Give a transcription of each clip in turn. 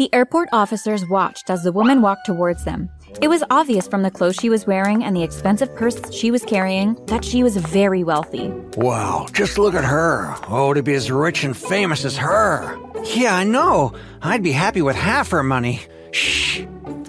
The airport officers watched as the woman walked towards them. It was obvious from the clothes she was wearing and the expensive purse she was carrying that she was very wealthy. Wow, just look at her. Oh, to be as rich and famous as her. Yeah, I know. I'd be happy with half her money. Shh.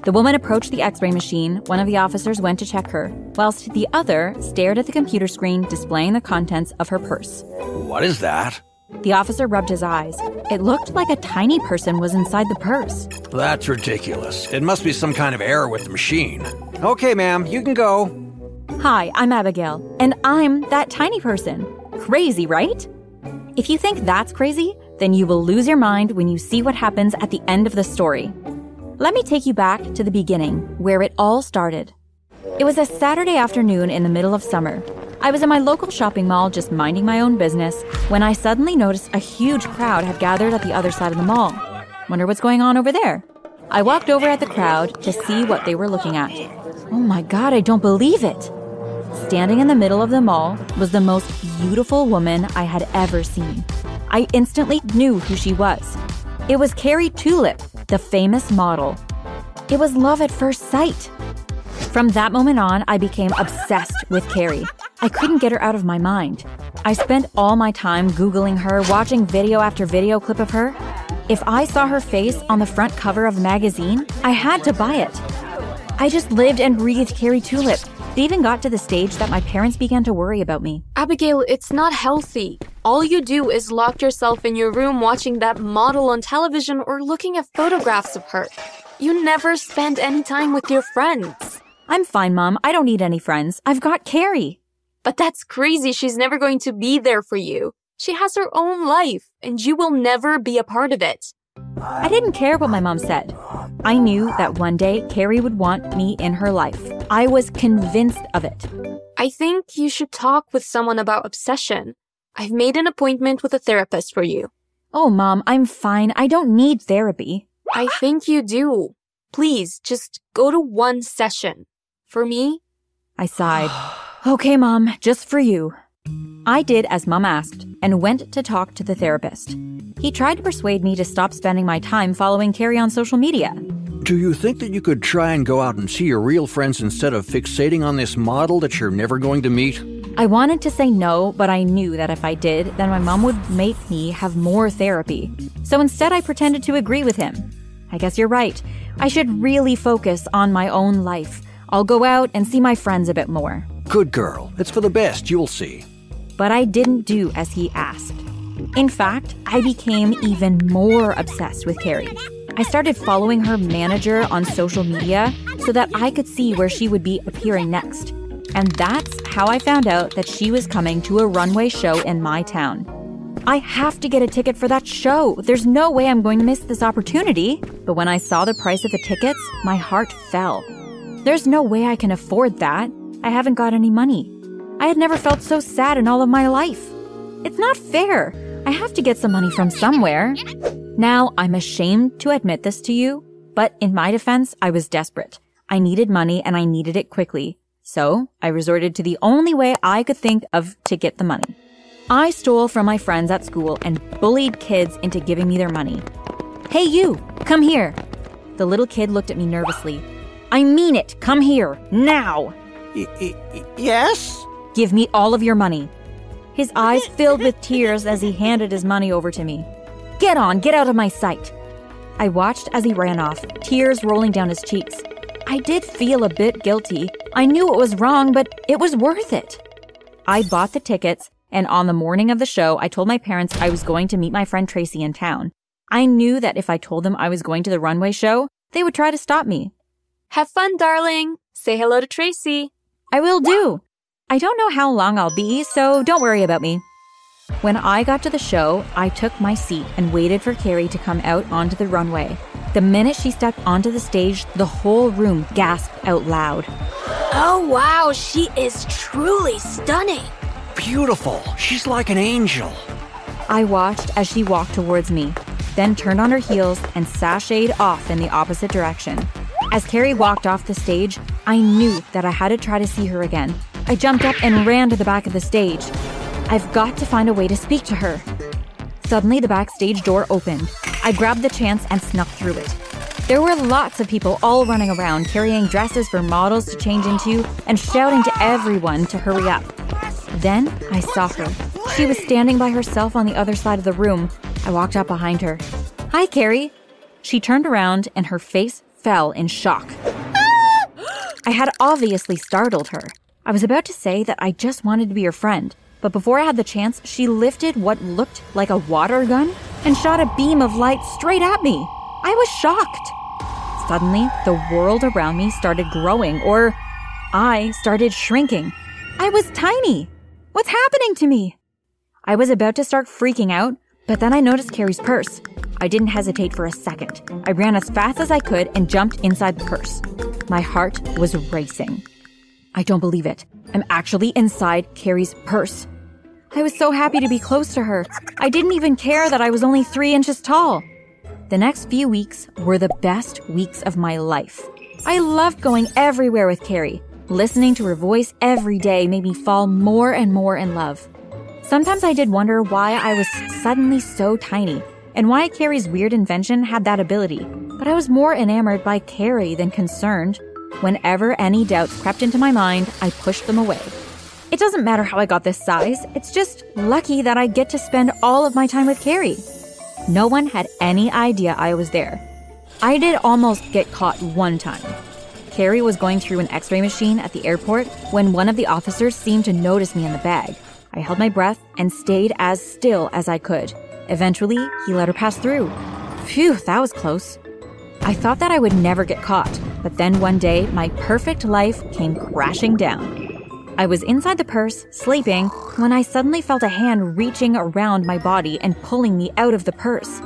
The woman approached the x ray machine. One of the officers went to check her, whilst the other stared at the computer screen displaying the contents of her purse. What is that? The officer rubbed his eyes. It looked like a tiny person was inside the purse. That's ridiculous. It must be some kind of error with the machine. Okay, ma'am, you can go. Hi, I'm Abigail, and I'm that tiny person. Crazy, right? If you think that's crazy, then you will lose your mind when you see what happens at the end of the story. Let me take you back to the beginning, where it all started. It was a Saturday afternoon in the middle of summer. I was in my local shopping mall just minding my own business when I suddenly noticed a huge crowd had gathered at the other side of the mall. Wonder what's going on over there? I walked over at the crowd to see what they were looking at. Oh my god, I don't believe it! Standing in the middle of the mall was the most beautiful woman I had ever seen. I instantly knew who she was. It was Carrie Tulip, the famous model. It was love at first sight. From that moment on, I became obsessed with Carrie. I couldn't get her out of my mind. I spent all my time Googling her, watching video after video clip of her. If I saw her face on the front cover of a magazine, I had to buy it. I just lived and breathed Carrie Tulip. It even got to the stage that my parents began to worry about me. Abigail, it's not healthy. All you do is lock yourself in your room watching that model on television or looking at photographs of her. You never spend any time with your friends. I'm fine, Mom. I don't need any friends. I've got Carrie. But that's crazy. She's never going to be there for you. She has her own life, and you will never be a part of it. I didn't care what my mom said. I knew that one day Carrie would want me in her life. I was convinced of it. I think you should talk with someone about obsession. I've made an appointment with a therapist for you. Oh, Mom, I'm fine. I don't need therapy. I think you do. Please, just go to one session. For me, I sighed. Okay, Mom, just for you. I did as Mom asked and went to talk to the therapist. He tried to persuade me to stop spending my time following Carrie on social media. Do you think that you could try and go out and see your real friends instead of fixating on this model that you're never going to meet? I wanted to say no, but I knew that if I did, then my mom would make me have more therapy. So instead, I pretended to agree with him. I guess you're right. I should really focus on my own life. I'll go out and see my friends a bit more. Good girl. It's for the best, you'll see. But I didn't do as he asked. In fact, I became even more obsessed with Carrie. I started following her manager on social media so that I could see where she would be appearing next. And that's how I found out that she was coming to a runway show in my town. I have to get a ticket for that show. There's no way I'm going to miss this opportunity. But when I saw the price of the tickets, my heart fell. There's no way I can afford that. I haven't got any money. I had never felt so sad in all of my life. It's not fair. I have to get some money from somewhere. Now, I'm ashamed to admit this to you, But in my defense, I was desperate. I needed money and I needed it quickly. So I resorted to the only way I could think of to get the money. I stole from my friends at school and bullied kids into giving me their money. Hey, you, come here. The little kid looked at me nervously. I mean it, come here, now. Y- y- yes? Give me all of your money. His eyes filled with tears as he handed his money over to me. Get on, get out of my sight. I watched as he ran off, tears rolling down his cheeks. I did feel a bit guilty. I knew it was wrong, but it was worth it. I bought the tickets, and on the morning of the show, I told my parents I was going to meet my friend Tracy in town. I knew that if I told them I was going to the runway show, they would try to stop me. Have fun, darling. Say hello to Tracy. I will do. I don't know how long I'll be, so don't worry about me. When I got to the show, I took my seat and waited for Carrie to come out onto the runway. The minute she stepped onto the stage, the whole room gasped out loud. Oh, wow, she is truly stunning. Beautiful. She's like an angel. I watched as she walked towards me, then turned on her heels and sashayed off in the opposite direction. As Carrie walked off the stage, I knew that I had to try to see her again. I jumped up and ran to the back of the stage. I've got to find a way to speak to her. Suddenly, the backstage door opened. I grabbed the chance and snuck through it. There were lots of people all running around, carrying dresses for models to change into and shouting to everyone to hurry up. Then I saw her. She was standing by herself on the other side of the room. I walked up behind her. Hi, Carrie. She turned around and her face fell in shock. I had obviously startled her. I was about to say that I just wanted to be her friend, but before I had the chance, she lifted what looked like a water gun and shot a beam of light straight at me. I was shocked. Suddenly, the world around me started growing, or I started shrinking. I was tiny. What's happening to me? I was about to start freaking out, but then I noticed Carrie's purse. I didn't hesitate for a second. I ran as fast as I could and jumped inside the purse. My heart was racing. I don't believe it. I'm actually inside Carrie's purse. I was so happy to be close to her. I didn't even care that I was only three inches tall. The next few weeks were the best weeks of my life. I loved going everywhere with Carrie. Listening to her voice every day made me fall more and more in love. Sometimes I did wonder why I was suddenly so tiny and why Carrie's weird invention had that ability, but I was more enamored by Carrie than concerned. Whenever any doubts crept into my mind, I pushed them away. It doesn't matter how I got this size, it's just lucky that I get to spend all of my time with Carrie. No one had any idea I was there. I did almost get caught one time. Carrie was going through an x ray machine at the airport when one of the officers seemed to notice me in the bag. I held my breath and stayed as still as I could. Eventually, he let her pass through. Phew, that was close. I thought that I would never get caught, but then one day, my perfect life came crashing down. I was inside the purse, sleeping, when I suddenly felt a hand reaching around my body and pulling me out of the purse.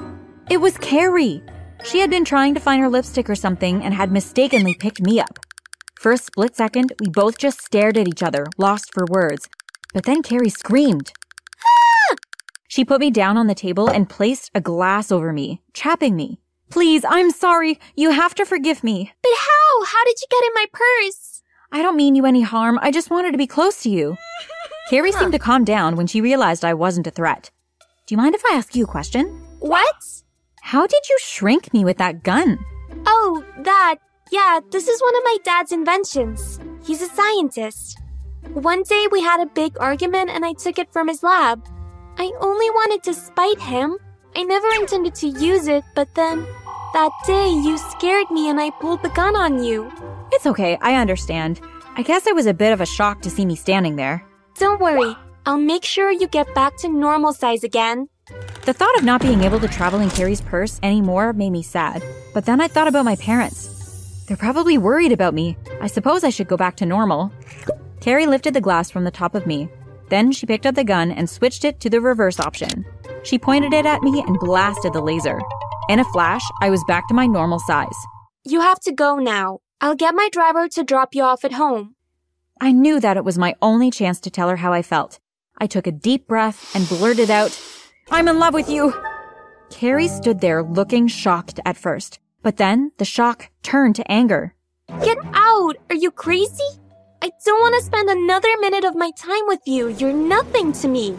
It was Carrie! She had been trying to find her lipstick or something and had mistakenly picked me up. For a split second, we both just stared at each other, lost for words. But then Carrie screamed. She put me down on the table and placed a glass over me, chapping me. Please, I'm sorry. You have to forgive me. But how? How did you get in my purse? I don't mean you any harm. I just wanted to be close to you. Carrie seemed to calm down when she realized I wasn't a threat. Do you mind if I ask you a question? What? How did you shrink me with that gun? Oh, that. Yeah, this is one of my dad's inventions. He's a scientist. One day we had a big argument and I took it from his lab. I only wanted to spite him. I never intended to use it, but then that day you scared me and I pulled the gun on you. It's okay, I understand. I guess it was a bit of a shock to see me standing there. Don't worry, I'll make sure you get back to normal size again. The thought of not being able to travel in Carrie's purse anymore made me sad, but then I thought about my parents. They're probably worried about me. I suppose I should go back to normal. Carrie lifted the glass from the top of me. Then she picked up the gun and switched it to the reverse option. She pointed it at me and blasted the laser. In a flash, I was back to my normal size. You have to go now. I'll get my driver to drop you off at home. I knew that it was my only chance to tell her how I felt. I took a deep breath and blurted out, I'm in love with you. Carrie stood there looking shocked at first, But then the shock turned to anger. Get out! Are you crazy? I don't want to spend another minute of my time with you. You're nothing to me.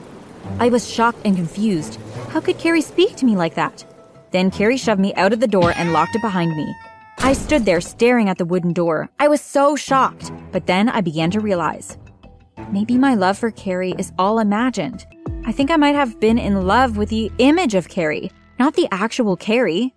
I was shocked and confused. How could Carrie speak to me like that? Then Carrie shoved me out of the door and locked it behind me. I stood there staring at the wooden door. I was so shocked. But then I began to realize maybe my love for Carrie is all imagined. I think I might have been in love with the image of Carrie, not the actual Carrie.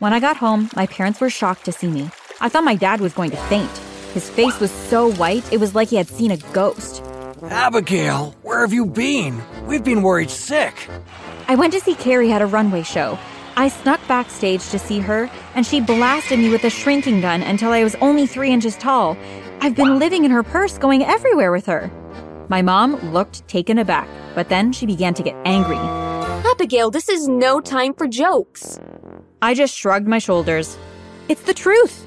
When I got home, my parents were shocked to see me. I thought my dad was going to faint. His face was so white, it was like he had seen a ghost. Abigail, where have you been? We've been worried sick. I went to see Carrie at a runway show. I snuck backstage to see her, and she blasted me with a shrinking gun until I was only three inches tall. I've been living in her purse, going everywhere with her. My mom looked taken aback, but then she began to get angry. Abigail, this is no time for jokes. I just shrugged my shoulders. It's the truth.